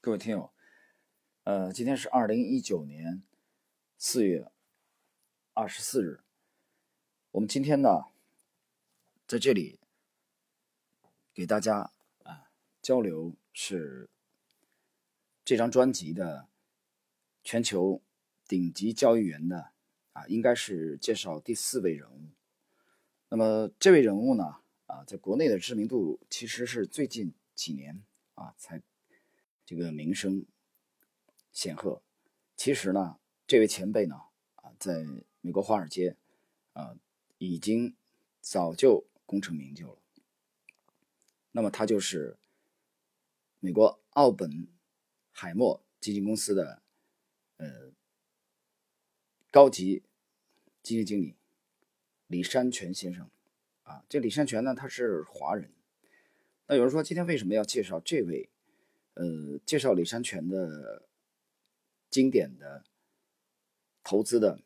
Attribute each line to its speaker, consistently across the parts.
Speaker 1: 各位听友，呃，今天是二零一九年四月二十四日。我们今天呢，在这里给大家啊交流是这张专辑的全球顶级交易员的啊，应该是介绍第四位人物。那么这位人物呢，啊，在国内的知名度其实是最近几年啊才。这个名声显赫，其实呢，这位前辈呢，啊，在美国华尔街，啊，已经早就功成名就了。那么他就是美国奥本海默基金公司的呃高级基金经理李山泉先生。啊，这李山泉呢，他是华人。那有人说，今天为什么要介绍这位？呃，介绍李山泉的经典的投资的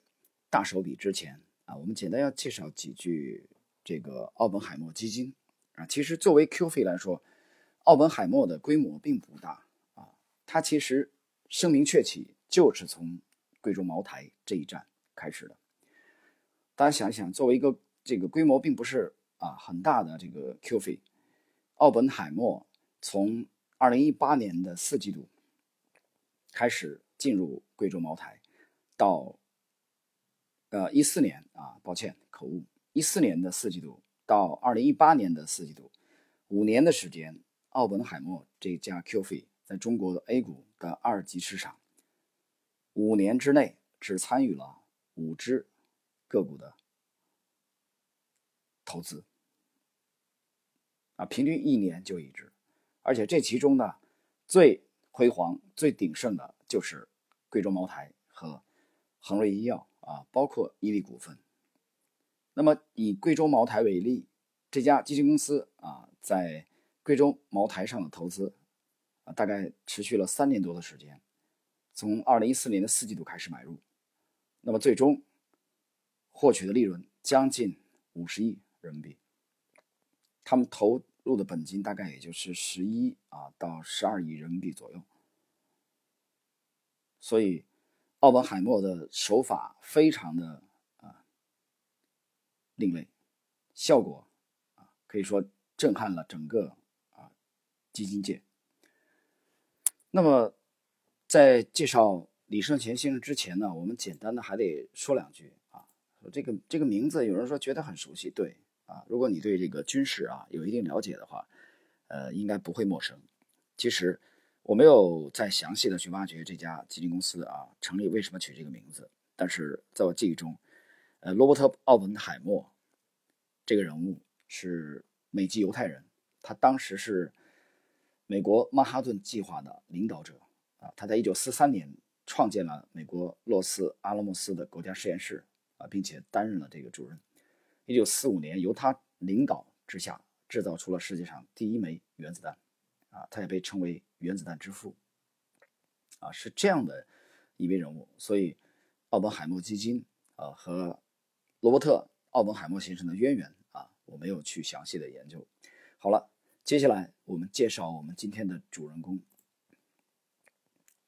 Speaker 1: 大手笔之前啊，我们简单要介绍几句这个奥本海默基金啊。其实作为 Q 费来说，奥本海默的规模并不大啊，它其实声名鹊起就是从贵州茅台这一战开始的。大家想一想，作为一个这个规模并不是啊很大的这个 Q 费，奥本海默从二零一八年的四季度开始进入贵州茅台，到呃一四年啊，抱歉口误，一四年的四季度到二零一八年的四季度，五年的时间，奥本海默这家 QF 在中国的 A 股的二级市场，五年之内只参与了五只个股的投资，啊，平均一年就一只。而且这其中呢，最辉煌、最鼎盛的就是贵州茅台和恒瑞医药啊，包括伊利股份。那么以贵州茅台为例，这家基金公司啊，在贵州茅台上的投资啊，大概持续了三年多的时间，从二零一四年的四季度开始买入，那么最终获取的利润将近五十亿人民币。他们投。入的本金大概也就是十一啊到十二亿人民币左右，所以奥本海默的手法非常的啊另类，效果啊可以说震撼了整个啊基金界。那么在介绍李胜前先生之前呢，我们简单的还得说两句啊，这个这个名字有人说觉得很熟悉，对。啊，如果你对这个军事啊有一定了解的话，呃，应该不会陌生。其实我没有再详细的去挖掘这家基金公司啊成立为什么取这个名字，但是在我记忆中，呃，罗伯特·奥本海默这个人物是美籍犹太人，他当时是美国曼哈顿计划的领导者啊，他在一九四三年创建了美国洛斯阿拉莫斯的国家实验室啊，并且担任了这个主任。一九四五年，由他领导之下制造出了世界上第一枚原子弹，啊，他也被称为原子弹之父，啊，是这样的一位人物。所以，奥本海默基金啊和罗伯特奥本海默先生的渊源啊，我没有去详细的研究。好了，接下来我们介绍我们今天的主人公，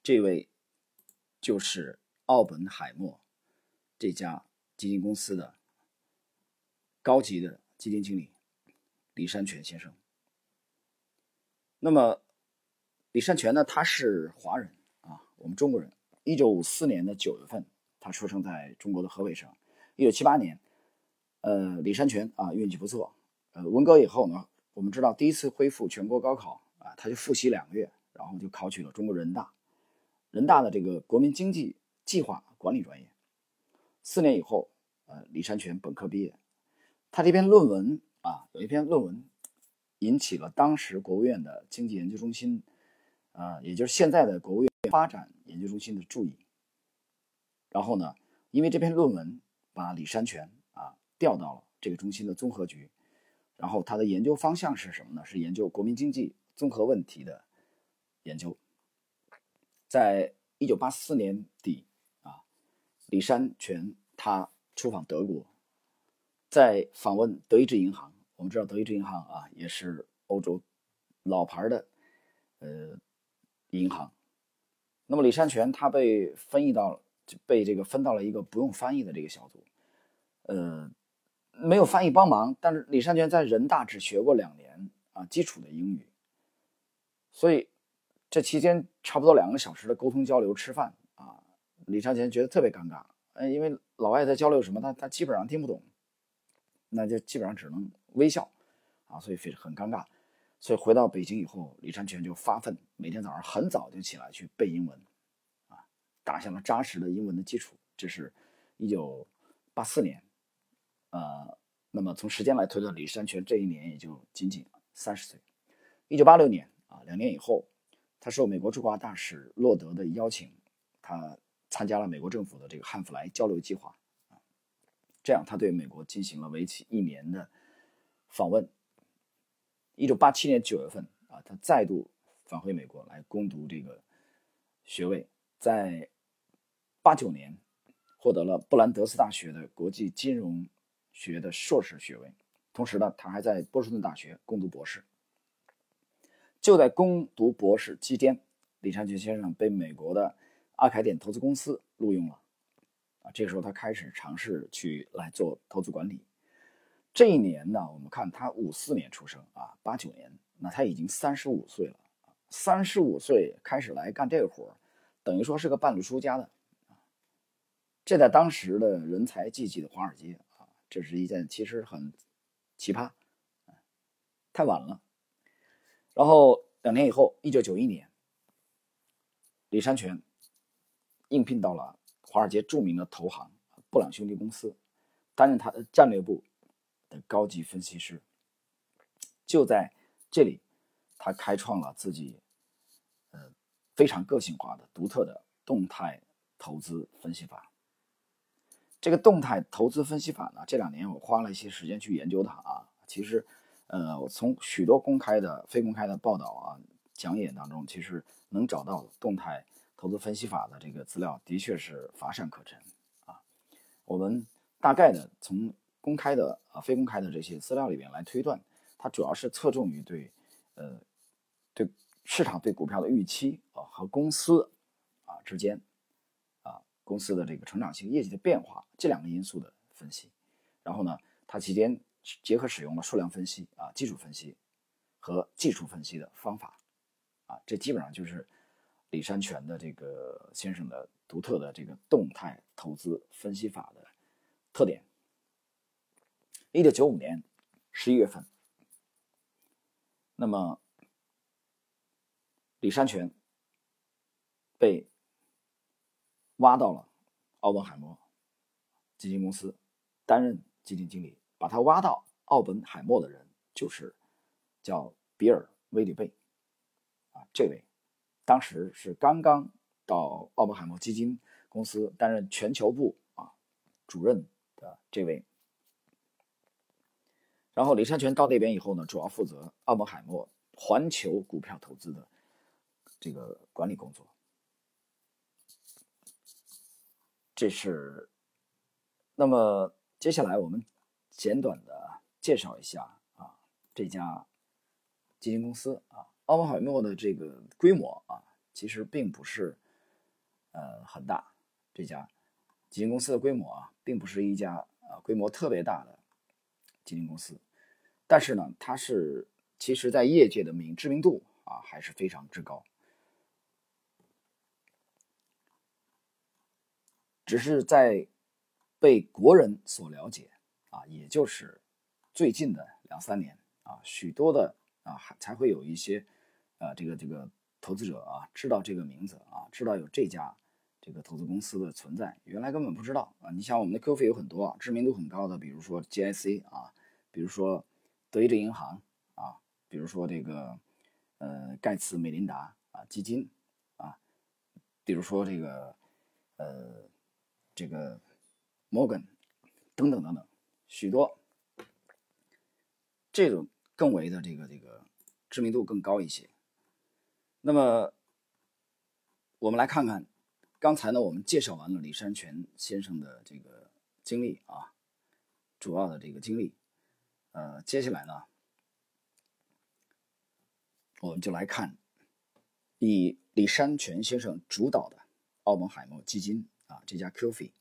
Speaker 1: 这位就是奥本海默这家基金公司的。高级的基金经理李山泉先生。那么，李山泉呢？他是华人啊，我们中国人。一九五四年的九月份，他出生在中国的河北省。一九七八年，呃，李山泉啊，运气不错。呃，文革以后呢，我们知道第一次恢复全国高考啊，他就复习两个月，然后就考取了中国人大，人大的这个国民经济计划管理专业。四年以后，呃，李山泉本科毕业。他这篇论文啊，有一篇论文引起了当时国务院的经济研究中心，啊，也就是现在的国务院发展研究中心的注意。然后呢，因为这篇论文把李山泉啊调到了这个中心的综合局，然后他的研究方向是什么呢？是研究国民经济综合问题的研究。在一九八四年底啊，李山泉他出访德国。在访问德意志银行，我们知道德意志银行啊，也是欧洲老牌的呃银行。那么李善泉他被分译到被这个分到了一个不用翻译的这个小组，呃，没有翻译帮忙，但是李善泉在人大只学过两年啊基础的英语，所以这期间差不多两个小时的沟通交流吃饭啊，李善泉觉得特别尴尬，呃，因为老外在交流什么，他他基本上听不懂，那就基本上只能微笑啊，所以非很尴尬。所以回到北京以后，李山泉就发奋，每天早上很早就起来去背英文，啊，打下了扎实的英文的基础。这是一九八四年，呃，那么从时间来推断，李山泉这一年也就仅仅三十岁。一九八六年啊，两年以后，他受美国驻华大使洛德的邀请，他参加了美国政府的这个汉弗莱交流计划，这样他对美国进行了为期一年的访问。一九八七年九月份啊，他再度返回美国来攻读这个学位，在八九年获得了布兰德斯大学的国际金融学的硕士学位。同时呢，他还在波士顿大学攻读博士。就在攻读博士期间，李昌钰先生被美国的阿凯点投资公司录用了。啊，这时候他开始尝试去来做投资管理。这一年呢，我们看他五四年出生啊，八九年，那他已经三十五岁了。三十五岁开始来干这个活等于说是个半路出家的这在当时的人才济济的华尔街啊，这是一件其实很奇葩，太晚了。然后两年以后，一九九一年，李山泉应聘到了华尔街著名的投行布朗兄弟公司，担任他的战略部的。高级分析师就在这里，他开创了自己呃非常个性化的、独特的动态投资分析法。这个动态投资分析法呢，这两年我花了一些时间去研究它啊。其实，呃，我从许多公开的、非公开的报道啊、讲演当中，其实能找到动态投资分析法的这个资料，的确是乏善可陈啊。我们大概的从。公开的啊，非公开的这些资料里边来推断，它主要是侧重于对，呃，对市场对股票的预期啊和公司啊之间啊公司的这个成长性、业绩的变化这两个因素的分析。然后呢，它期间结合使用了数量分析啊、基础分析和技术分析的方法啊，这基本上就是李山泉的这个先生的独特的这个动态投资分析法的特点。一九九五年十一月份，那么李山泉被挖到了奥本海默基金公司担任基金经理。把他挖到奥本海默的人就是叫比尔·威里贝啊，这位当时是刚刚到奥本海默基金公司担任全球部啊主任的这位。然后李善泉到那边以后呢，主要负责奥本海默环球股票投资的这个管理工作。这是，那么接下来我们简短的介绍一下啊，这家基金公司啊，奥本海默的这个规模啊，其实并不是呃很大。这家基金公司的规模啊，并不是一家啊规模特别大的。基金公司，但是呢，它是其实在业界的名知名度啊还是非常之高，只是在被国人所了解啊，也就是最近的两三年啊，许多的啊还才会有一些啊这个这个投资者啊知道这个名字啊，知道有这家。这个投资公司的存在，原来根本不知道啊！你想，我们的 Q 费有很多啊，知名度很高的，比如说 GIC 啊，比如说德意志银行啊，比如说这个呃盖茨美琳达啊基金啊，比如说这个呃这个 Morgan 等等等等，许多这种更为的这个这个知名度更高一些。那么我们来看看。刚才呢，我们介绍完了李山泉先生的这个经历啊，主要的这个经历。呃，接下来呢，我们就来看以李山泉先生主导的澳门海默基金啊，这家 QFI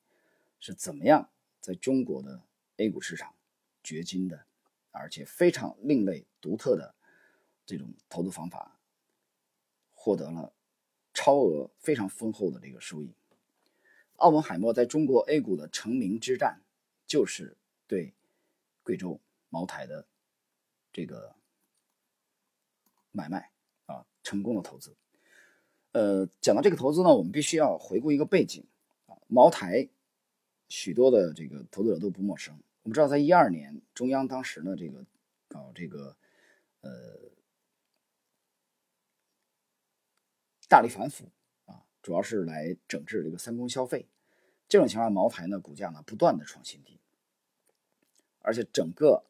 Speaker 1: 是怎么样在中国的 A 股市场掘金的，而且非常另类独特的这种投资方法，获得了超额非常丰厚的这个收益。澳门海默在中国 A 股的成名之战，就是对贵州茅台的这个买卖啊，成功的投资。呃，讲到这个投资呢，我们必须要回顾一个背景啊。茅台许多的这个投资者都不陌生。我们知道，在一二年，中央当时呢，这个搞这个呃大力反腐啊，主要是来整治这个三公消费。这种情况，茅台呢股价呢不断的创新低，而且整个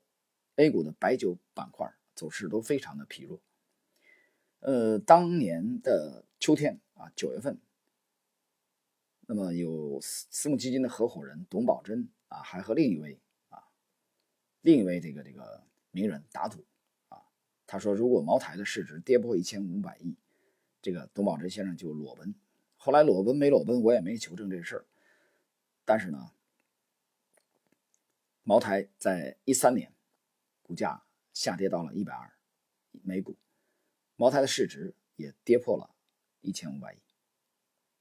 Speaker 1: A 股的白酒板块走势都非常的疲弱。呃，当年的秋天啊，九月份，那么有私募基金的合伙人董宝珍啊，还和另一位啊，另一位这个这个名人打赌啊，他说如果茅台的市值跌破一千五百亿，这个董宝珍先生就裸奔。后来裸奔没裸奔，我也没求证这事儿。但是呢，茅台在一三年股价下跌到了一百二每股。茅台的市值也跌破了一千五百亿，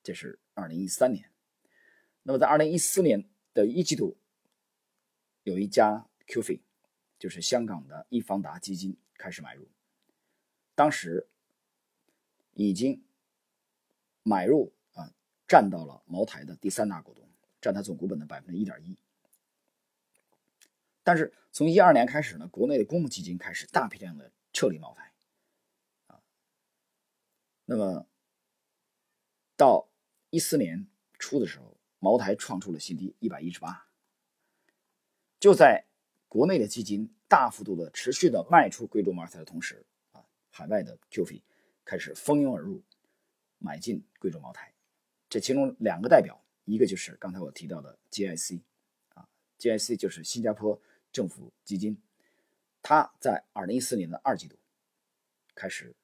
Speaker 1: 这是二零一三年。那么在二零一四年的一季度，有一家 QF，就是香港的易方达基金开始买入，当时已经买入啊，占到了茅台的第三大股东，占它总股本的百分之一点一。但是从一二年开始呢，国内的公募基金开始大批量的撤离茅台啊。那么，到一四年初的时候，茅台创出了新低，一百一十八。就在国内的基金大幅度的持续的卖出贵州茅台的同时，啊，海外的 QF 开始蜂拥而入，买进贵州茅台。这其中两个代表，一个就是刚才我提到的 GIC，啊，GIC 就是新加坡政府基金，它在二零一四年的二季度开始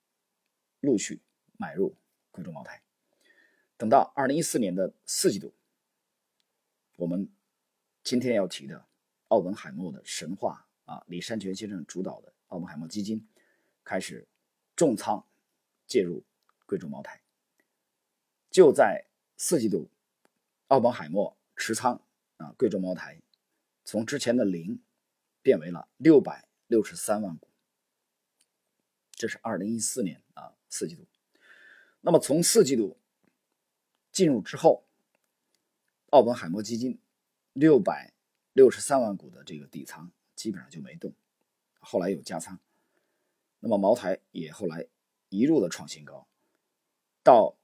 Speaker 1: 陆续。买入贵州茅台，等到二零一四年的四季度，我们今天要提的澳门海默的神话啊，李山泉先生主导的澳门海默基金开始重仓介入贵州茅台。就在四季度，奥本海默持仓啊贵州茅台从之前的零变为了六百六十三万股，这是二零一四年啊四季度。那么从四季度进入之后，奥本海默基金六百六十三万股的这个底仓基本上就没动，后来有加仓。那么茅台也后来一路的创新高，到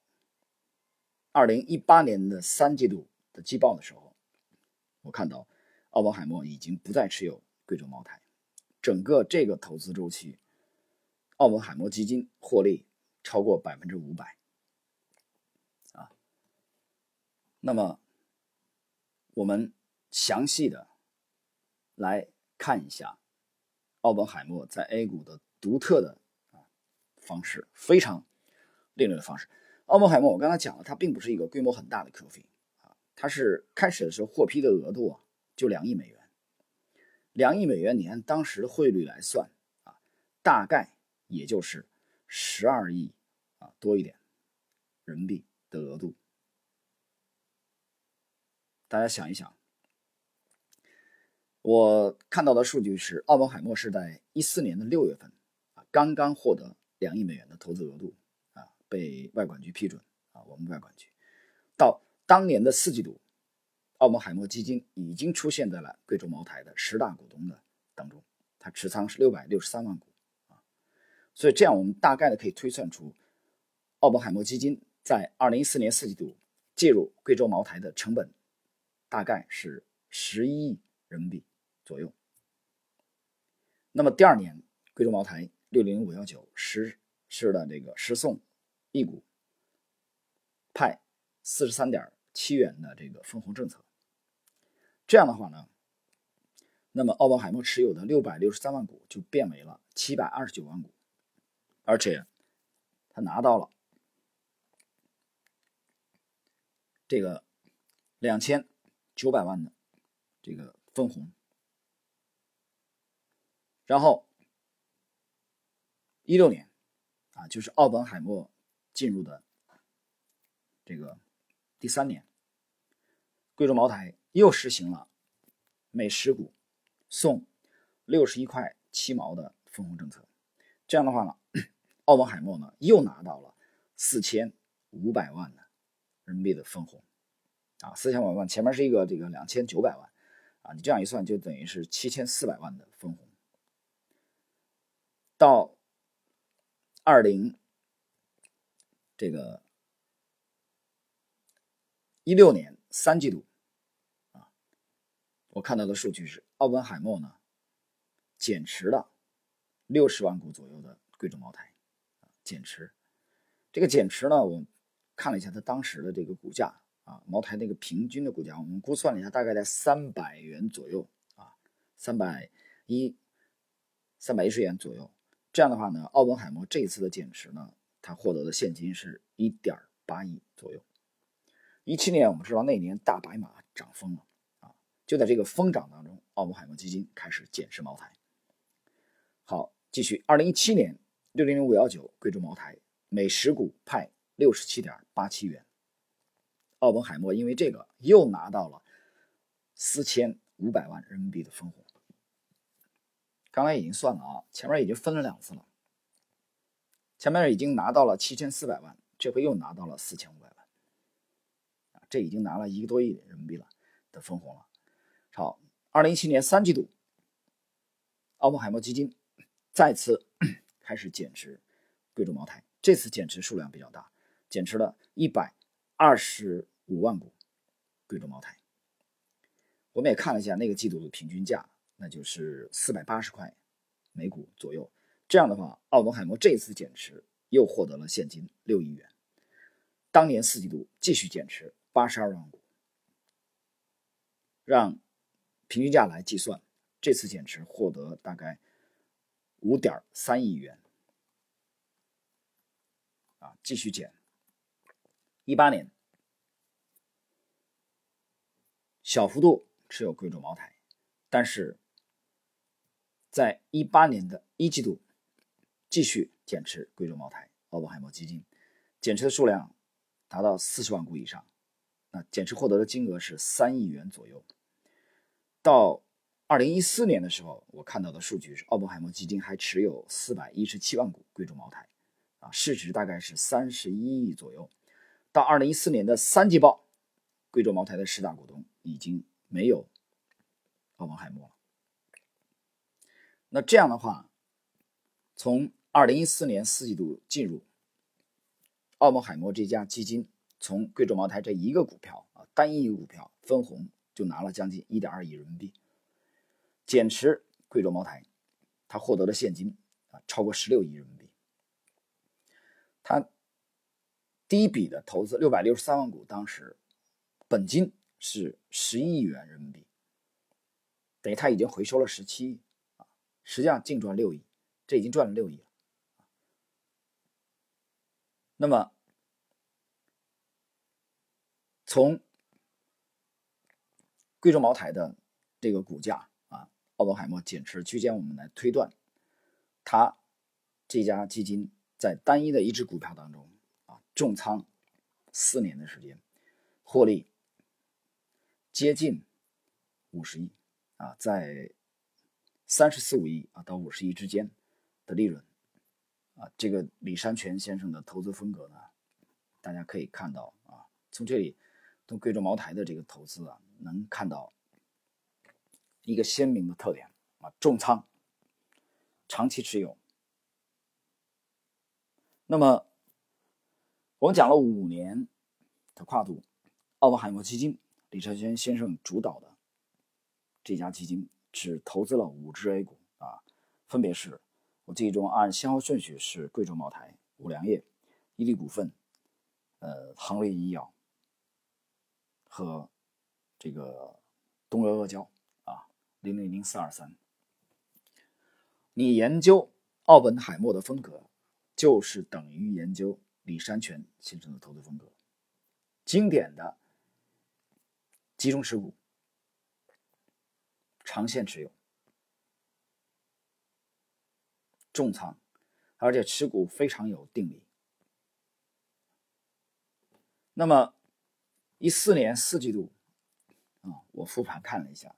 Speaker 1: 二零一八年的三季度的季报的时候，我看到奥本海默已经不再持有贵州茅台，整个这个投资周期，奥本海默基金获利。超过百分之五百，啊，那么我们详细的来看一下奥本海默在 A 股的独特的方式，非常另类的方式。奥本海默我刚才讲了，它并不是一个规模很大的 QF 啊，它是开始的时候获批的额度啊就两亿美元，两亿美元你按当时的汇率来算啊，大概也就是。十二亿啊多一点人民币的额度，大家想一想，我看到的数据是，澳门海默是在一四年的六月份啊，刚刚获得两亿美元的投资额度啊，被外管局批准啊，我们外管局到当年的四季度，澳门海默基金已经出现在了贵州茅台的十大股东的当中，它持仓是六百六十三万股啊。所以这样，我们大概的可以推算出，澳门海默基金在二零一四年四季度介入贵州茅台的成本，大概是十一亿人民币左右。那么第二年，贵州茅台六零五幺九实施了这个十送一股派四十三点七元的这个分红政策。这样的话呢，那么澳门海默持有的六百六十三万股就变为了七百二十九万股。而且，他拿到了这个两千九百万的这个分红，然后一六年啊，就是奥本海默进入的这个第三年，贵州茅台又实行了每十股送六十一块七毛的分红政策，这样的话呢，奥本海默呢又拿到了四千五百万的人民币的分红。啊，四千五百万，前面是一个这个两千九百万，啊，你这样一算，就等于是七千四百万的分红。到二零这个一六年三季度，啊，我看到的数据是，奥本海默呢减持了六十万股左右的贵州茅台，减持。这个减持呢，我看了一下它当时的这个股价。啊，茅台那个平均的股价，我们估算了一下，大概在三百元左右啊，三百一、三百一十元左右。这样的话呢，奥本海默这一次的减持呢，他获得的现金是一点八亿左右。一七年我们知道那年大白马涨疯了啊，就在这个疯涨当中，奥本海默基金开始减持茅台。好，继续，二零一七年六零零五幺九贵州茅台每十股派六十七点八七元。奥本海默因为这个又拿到了四千五百万人民币的分红。刚才已经算了啊，前面已经分了两次了。前面已经拿到了七千四百万，这回又拿到了四千五百万，啊，这已经拿了一个多亿人民币了的分红了。好，二零一七年三季度，奥本海默基金再次开始减持贵州茅台，这次减持数量比较大，减持了一百二十。五万股贵州茅台，我们也看了一下那个季度的平均价，那就是四百八十块每股左右。这样的话，奥本海默这次减持又获得了现金六亿元。当年四季度继续减持八十二万股，让平均价来计算，这次减持获得大概五点三亿元。啊，继续减。一八年。小幅度持有贵州茅台，但是在一八年的一季度继续减持贵州茅台，奥本海默基金减持的数量达到四十万股以上，那减持获得的金额是三亿元左右。到二零一四年的时候，我看到的数据是奥本海默基金还持有四百一十七万股贵州茅台，啊，市值大概是三十一亿左右。到二零一四年的三季报，贵州茅台的十大股东。已经没有奥本海默了。那这样的话，从二零一四年四季度进入奥本海默这家基金，从贵州茅台这一个股票啊，单一股票分红就拿了将近一点二亿人民币。减持贵州茅台，他获得的现金啊超过十六亿人民币。他第一笔的投资六百六十三万股，当时本金。是十亿元人民币，等于他已经回收了十七亿，实际上净赚六亿，这已经赚了六亿了。那么从贵州茅台的这个股价啊，奥本海默减持区间，我们来推断，它这家基金在单一的一只股票当中啊，重仓四年的时间，获利。接近五十亿啊，在三十四五亿啊到五十亿之间的利润啊，这个李山泉先生的投资风格呢，大家可以看到啊，从这里从贵州茅台的这个投资啊，能看到一个鲜明的特点啊，重仓，长期持有。那么我们讲了五年的跨度，奥本海默基金。李承泉先生主导的这家基金只投资了五只 A 股啊，分别是我记忆中按先后顺序是贵州茅台、五粮液、伊利股份、呃恒瑞医药和这个东阿阿胶啊，零零零四二三。你研究奥本海默的风格，就是等于研究李山泉先生的投资风格，经典的。集中持股，长线持有，重仓，而且持股非常有定力。那么一四年四季度啊，我复盘看了一下，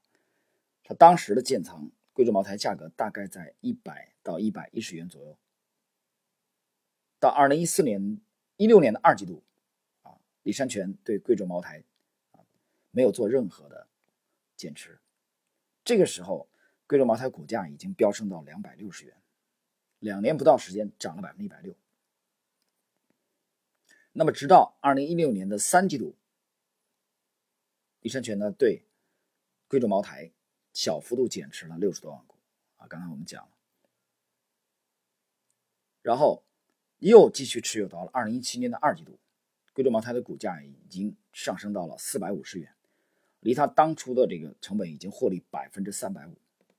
Speaker 1: 它当时的建仓贵州茅台价格大概在一百到一百一十元左右。到二零一四年一六年的二季度啊，李山泉对贵州茅台啊没有做任何的减持，这个时候贵州茅台股价已经飙升到两百六十元，两年不到时间涨了百分之一百六。那么，直到二零一六年的三季度，李山泉呢对贵州茅台小幅度减持了六十多万股啊，刚才我们讲了，然后又继续持有到了二零一七年的二季度，贵州茅台的股价已经上升到了四百五十元，离他当初的这个成本已经获利百分之三百五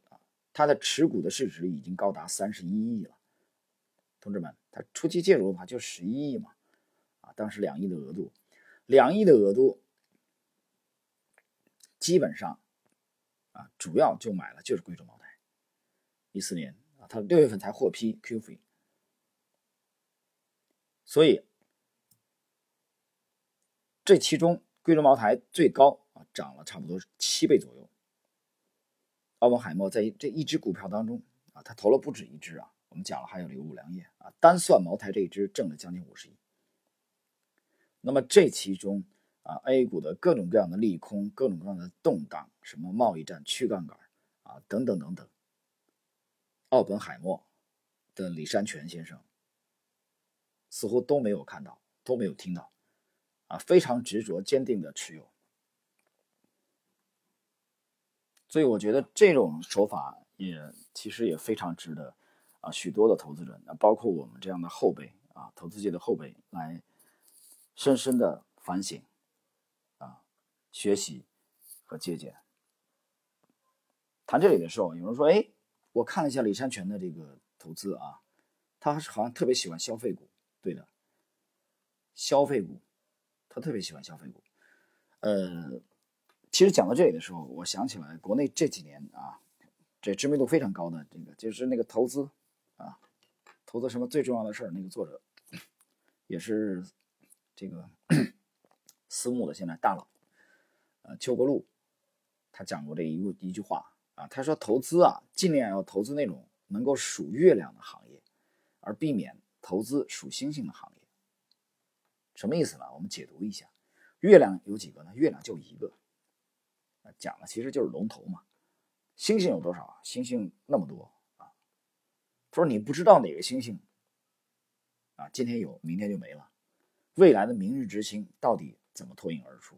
Speaker 1: 啊，他的持股的市值已经高达三十一亿了，同志们，他初期介入的话就十一亿嘛。啊当时两亿的额度，两亿的额度，基本上啊，主要就买了就是贵州茅台。一四年啊，他六月份才获批 q f，所以这其中贵州茅台最高啊涨了差不多七倍左右。奥本海默在这一只股票当中啊，他投了不止一只啊，我们讲了还有这个五粮液啊，单算茅台这一支挣了将近五十亿。那么这其中啊，A 股的各种各样的利空、各种各样的动荡，什么贸易战、去杠杆啊，等等等等，奥本海默的李山泉先生似乎都没有看到，都没有听到，啊，非常执着、坚定的持有。所以我觉得这种手法也其实也非常值得啊，许多的投资人，啊，包括我们这样的后辈啊，投资界的后辈来。深深的反省，啊，学习和借鉴。谈这里的时候，有人说：“哎，我看了一下李山泉的这个投资啊，他好像特别喜欢消费股。”对的，消费股，他特别喜欢消费股。呃，其实讲到这里的时候，我想起来国内这几年啊，这知名度非常高的这个，就是那个投资啊，投资什么最重要的事儿，那个作者也是。这个 私募的现在大佬，呃，邱国禄，他讲过这一个一句话啊，他说投资啊，尽量要投资那种能够数月亮的行业，而避免投资数星星的行业。什么意思呢？我们解读一下，月亮有几个呢？月亮就一个，讲的其实就是龙头嘛。星星有多少啊？星星那么多啊。他说你不知道哪个星星啊，今天有，明天就没了。未来的明日之星到底怎么脱颖而出？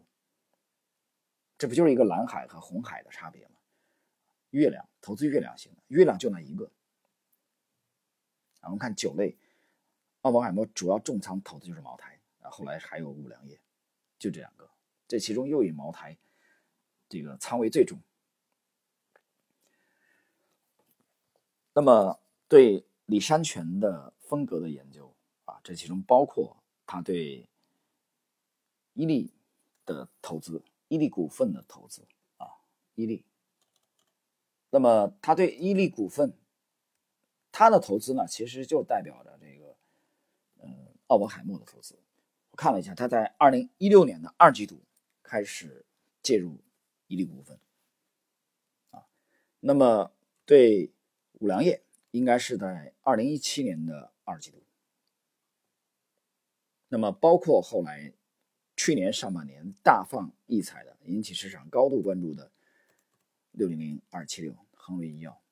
Speaker 1: 这不就是一个蓝海和红海的差别吗？月亮投资月亮型的，月亮就那一个。啊，我们看酒类，奥本海默主要重仓投资就是茅台啊，后来还有五粮液，就这两个。这其中又以茅台这个仓位最重。那么对李山泉的风格的研究啊，这其中包括。他对伊利的投资，伊利股份的投资啊，伊利。那么他对伊利股份，他的投资呢，其实就代表着这个，嗯，奥本海默的投资。我看了一下，他在二零一六年的二季度开始介入伊利股份，啊，那么对五粮液应该是在二零一七年的二季度。那么，包括后来去年上半年大放异彩的、引起市场高度关注的六零零二七六恒瑞医药，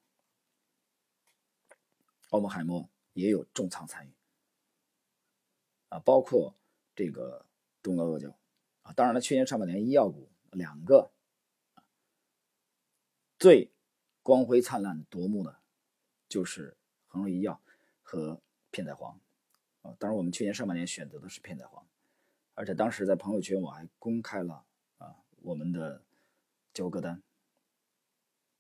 Speaker 1: 奥本海默也有重仓参与啊，包括这个东阿阿胶啊。当然了，去年上半年医药股两个最光辉灿烂夺目的就是恒瑞医药和片仔癀啊。当然，我们去年上半年选择的是片仔癀，而且当时在朋友圈我还公开了啊我们的交割单。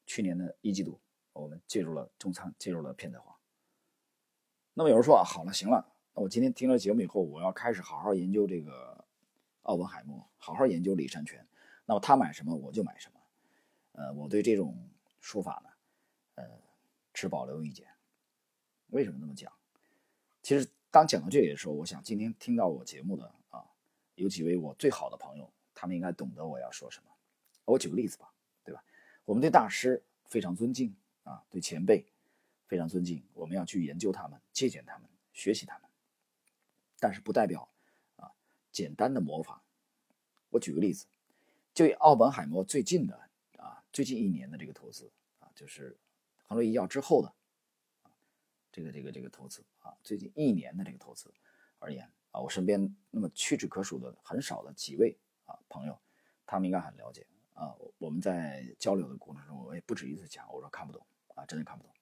Speaker 1: 去年的一季度，我们介入了中仓，介入了片仔癀。那么有人说啊，好了，行了，那我今天听了节目以后，我要开始好好研究这个奥本海默，好好研究李山泉。那么他买什么我就买什么。呃，我对这种说法呢，呃，持保留意见。为什么这么讲？其实当讲到这里的时候，我想今天听到我节目的啊，有几位我最好的朋友，他们应该懂得我要说什么。我举个例子吧，对吧？我们对大师非常尊敬啊，对前辈非常尊敬，我们要去研究他们，借鉴他们，学习他们。但是不代表啊，简单的模仿。我举个例子，就以奥本海默最近的，最近一年的这个投资啊，就是恒瑞医药之后的啊，这个这个这个投资啊，最近一年的这个投资而言啊，我身边那么屈指可数的很少的几位啊朋友，他们应该很了解啊。我们在交流的过程中，我也不止一次讲，我说看不懂啊，真的看不懂。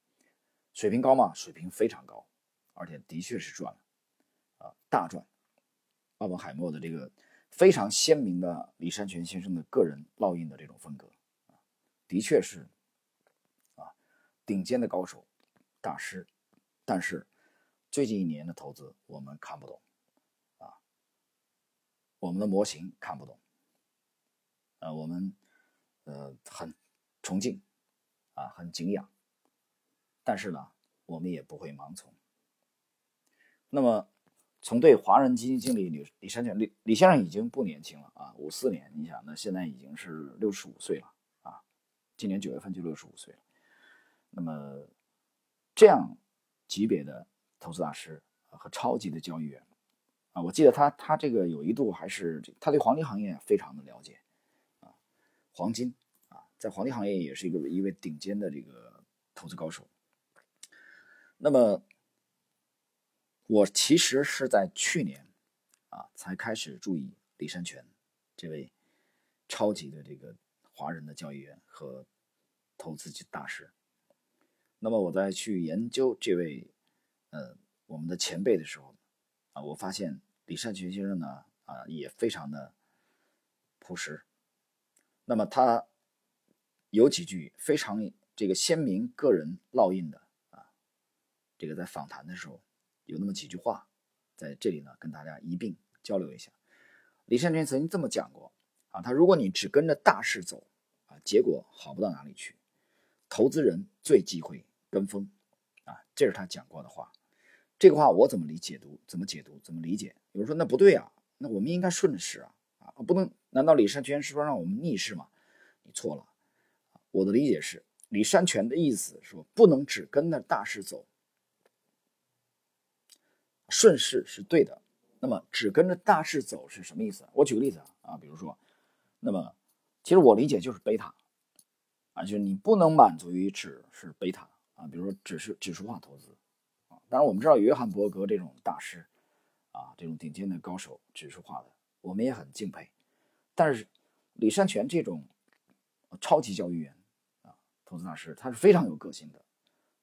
Speaker 1: 水平高吗？水平非常高，而且的确是赚了。啊，大赚！奥本海默的这个非常鲜明的李山泉先生的个人烙印的这种风格，的确是啊，顶尖的高手、大师。但是最近一年的投资我们看不懂，啊，我们的模型看不懂，呃，我们呃很崇敬，啊，很敬仰，但是呢，我们也不会盲从。那么。从对华人基金经理李李山泉李李先生已经不年轻了啊，五四年，你想那现在已经是六十五岁了，今年九月份就六十五岁了。那么这样级别的投资大师和超级的交易员啊，我记得他他这个有一度还是他对黄金行业非常的了解啊，黄金啊，在黄金行业也是一个一位顶尖的这个投资高手。那么。我其实是在去年，啊，才开始注意李山泉这位超级的这个华人的交易员和投资大师。那么我在去研究这位呃我们的前辈的时候，啊，我发现李善群先生呢，啊，也非常的朴实。那么他有几句非常这个鲜明个人烙印的啊，这个在访谈的时候。有那么几句话，在这里呢，跟大家一并交流一下。李善群曾经这么讲过啊，他如果你只跟着大势走啊，结果好不到哪里去。投资人最忌讳跟风啊，这是他讲过的话。这个话我怎么理解读？怎么解读？怎么理解？有人说那不对啊，那我们应该顺势啊啊，不能？难道李善泉是说让我们逆势吗？你错了。我的理解是，李善泉的意思说不能只跟着大势走。顺势是对的，那么只跟着大势走是什么意思？我举个例子啊，比如说，那么其实我理解就是贝塔啊，就是你不能满足于只是贝塔啊，比如说只是指数化投资啊。当然我们知道约翰伯格这种大师啊，这种顶尖的高手，指数化的我们也很敬佩。但是李善权这种超级交易员啊，投资大师，他是非常有个性的，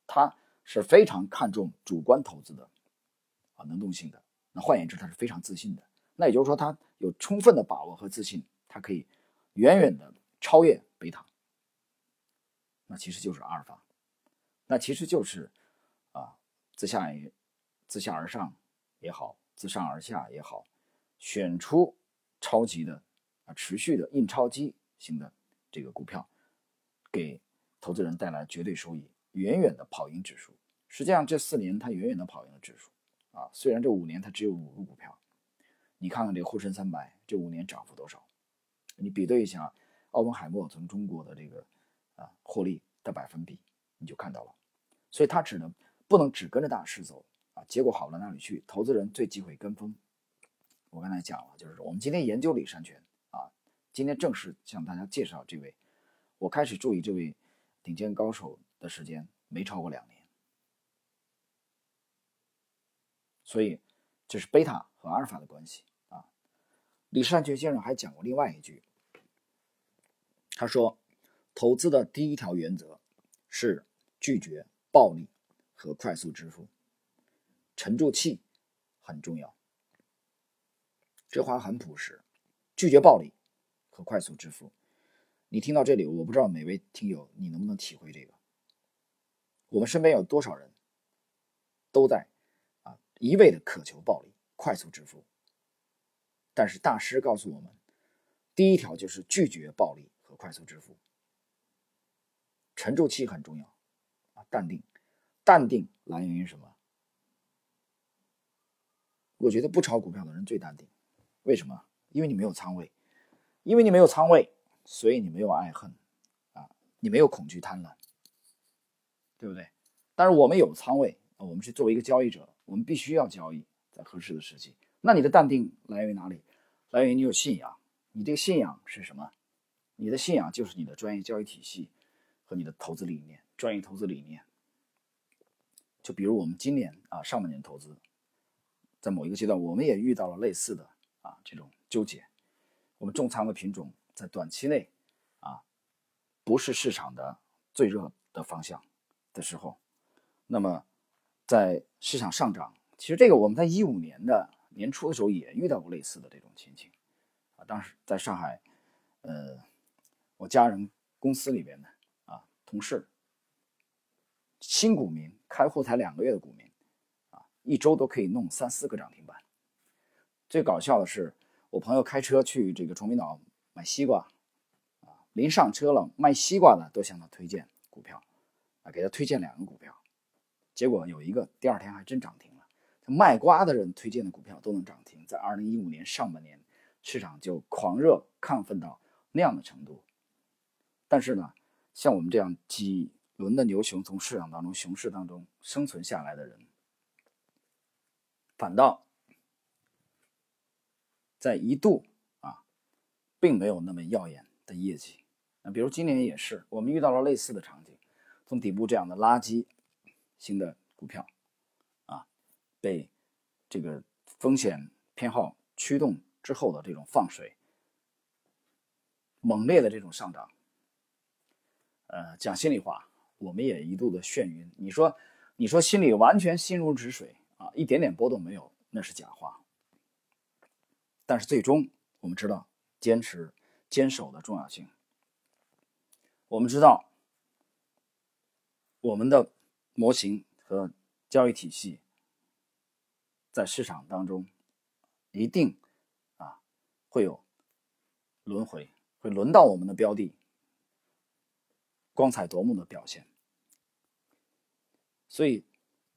Speaker 1: 他是非常看重主观投资的。啊，能动性的，那换言之，他是非常自信的。那也就是说，他有充分的把握和自信，它可以远远的超越贝塔。那其实就是阿尔法，那其实就是啊，自下也自下而上也好，自上而下也好，选出超级的啊，持续的印钞机型的这个股票，给投资人带来绝对收益，远远的跑赢指数。实际上，这四年他远远的跑赢了指数。啊，虽然这五年它只有五个股票，你看看这沪深三百这五年涨幅多少？你比对一下奥本海默从中国的这个啊获利的百分比，你就看到了。所以他只能不能只跟着大势走啊，结果好到哪里去？投资人最忌讳跟风。我刚才讲了，就是我们今天研究李山泉啊，今天正式向大家介绍这位，我开始注意这位顶尖高手的时间没超过两年。所以，这是贝塔和阿尔法的关系。李善权先生还讲过另外一句，他说：“投资的第一条原则是拒绝暴利和快速致富，沉住气很重要。”这话很朴实，拒绝暴利和快速致富。你听到这里，我不知道每位听友你能不能体会这个？我们身边有多少人都在啊？一味的渴求暴利、快速致富，但是大师告诉我们，第一条就是拒绝暴力和快速致富。沉住气很重要啊，淡定，淡定来源于什么？我觉得不炒股票的人最淡定，为什么？因为你没有仓位，因为你没有仓位，所以你没有爱恨啊，你没有恐惧贪婪，对不对？但是我们有仓位，我们是作为一个交易者，我们必须要交易，在合适的时机。那你的淡定来源于哪里？来源于你有信仰。你这个信仰是什么？你的信仰就是你的专业交易体系和你的投资理念，专业投资理念。就比如我们今年啊，上半年投资，在某一个阶段，我们也遇到了类似的啊这种纠结。我们重仓的品种在短期内啊，不是市场的最热的方向的时候，那么在市场上涨，其实这个我们在一五年的年初的时候也遇到过类似的这种情形。啊当时在上海，呃，我家人公司里边的啊同事，新股民开户才两个月的股民，啊，一周都可以弄三四个涨停板。最搞笑的是，我朋友开车去这个崇明岛买西瓜，啊，临上车了，卖西瓜的都向他推荐股票，啊，给他推荐两个股票，结果有一个第二天还真涨停。卖瓜的人推荐的股票都能涨停，在二零一五年上半年。市场就狂热亢奋到那样的程度，但是呢，像我们这样几轮的牛熊从市场当中熊市当中生存下来的人，反倒在一度啊，并没有那么耀眼的业绩。那比如今年也是，我们遇到了类似的场景，从底部这样的垃圾型的股票，被这个风险偏好驱动。之后的这种放水，猛烈的这种上涨，呃，讲心里话，我们也一度的眩晕。你说，你说心里完全心如止水啊，一点点波动没有，那是假话。但是最终，我们知道坚持坚守的重要性。我们知道，我们的模型和交易体系在市场当中一定啊。会有轮回，会轮到我们的标的，光彩夺目的表现。所以，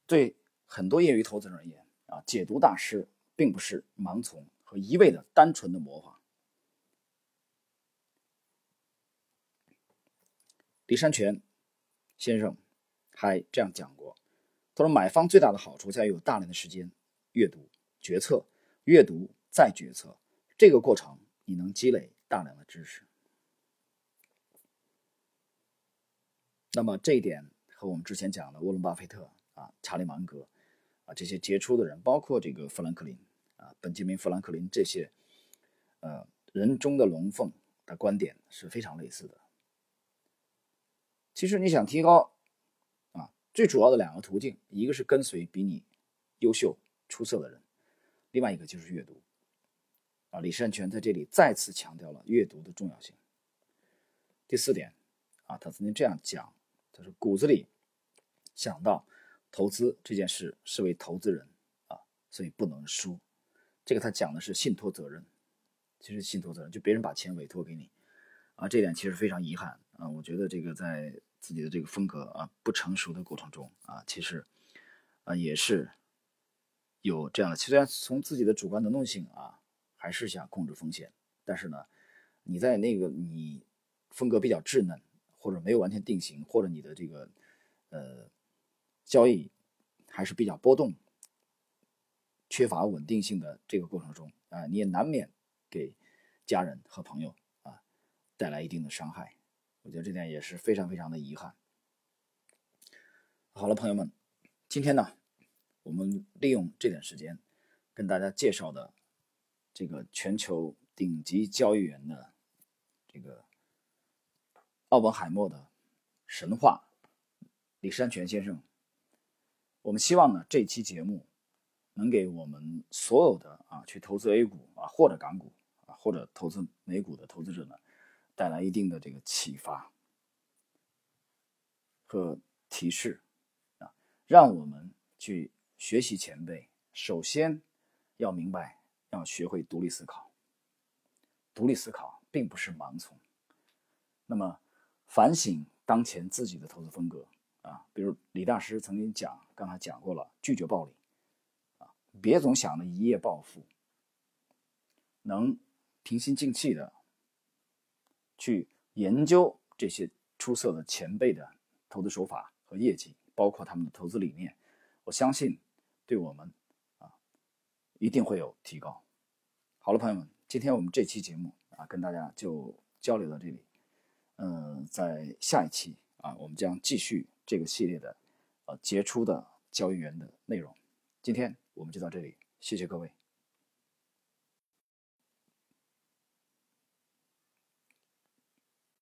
Speaker 1: 对很多业余投资人而言啊，解读大师并不是盲从和一味的单纯的模仿。李山泉先生还这样讲过，他说：“买方最大的好处在于有大量的时间阅读、决策、阅读再决策。”这个过程，你能积累大量的知识。那么这一点和我们之前讲的沃伦·巴菲特啊、查理·芒格啊这些杰出的人，包括这个富兰克林啊、本杰明·富兰克林这些呃人中的龙凤的观点是非常类似的。其实你想提高啊，最主要的两个途径，一个是跟随比你优秀出色的人，另外一个就是阅读。啊，李善权在这里再次强调了阅读的重要性。第四点，啊，他曾经这样讲，他说骨子里想到投资这件事是为投资人啊，所以不能输。这个他讲的是信托责任，其实信托责任就别人把钱委托给你啊，这点其实非常遗憾啊。我觉得这个在自己的这个风格啊不成熟的过程中啊，其实啊也是有这样的。虽然从自己的主观能动性啊。还是想控制风险，但是呢，你在那个你风格比较稚嫩，或者没有完全定型，或者你的这个呃交易还是比较波动、缺乏稳定性的这个过程中啊，你也难免给家人和朋友啊带来一定的伤害。我觉得这点也是非常非常的遗憾。好了，朋友们，今天呢，我们利用这点时间跟大家介绍的。这个全球顶级交易员的这个奥本海默的神话，李山泉先生。我们希望呢，这期节目能给我们所有的啊去投资 A 股啊或者港股啊或者投资美股的投资者呢，带来一定的这个启发和提示啊，让我们去学习前辈。首先要明白。要学会独立思考，独立思考并不是盲从。那么，反省当前自己的投资风格啊，比如李大师曾经讲，刚才讲过了，拒绝暴利啊，别总想着一夜暴富，能平心静气的去研究这些出色的前辈的投资手法和业绩，包括他们的投资理念，我相信对我们啊一定会有提高。好了，朋友们，今天我们这期节目啊，跟大家就交流到这里。嗯，在下一期啊，我们将继续这个系列的呃杰出的交易员的内容。今天我们就到这里，谢谢各位。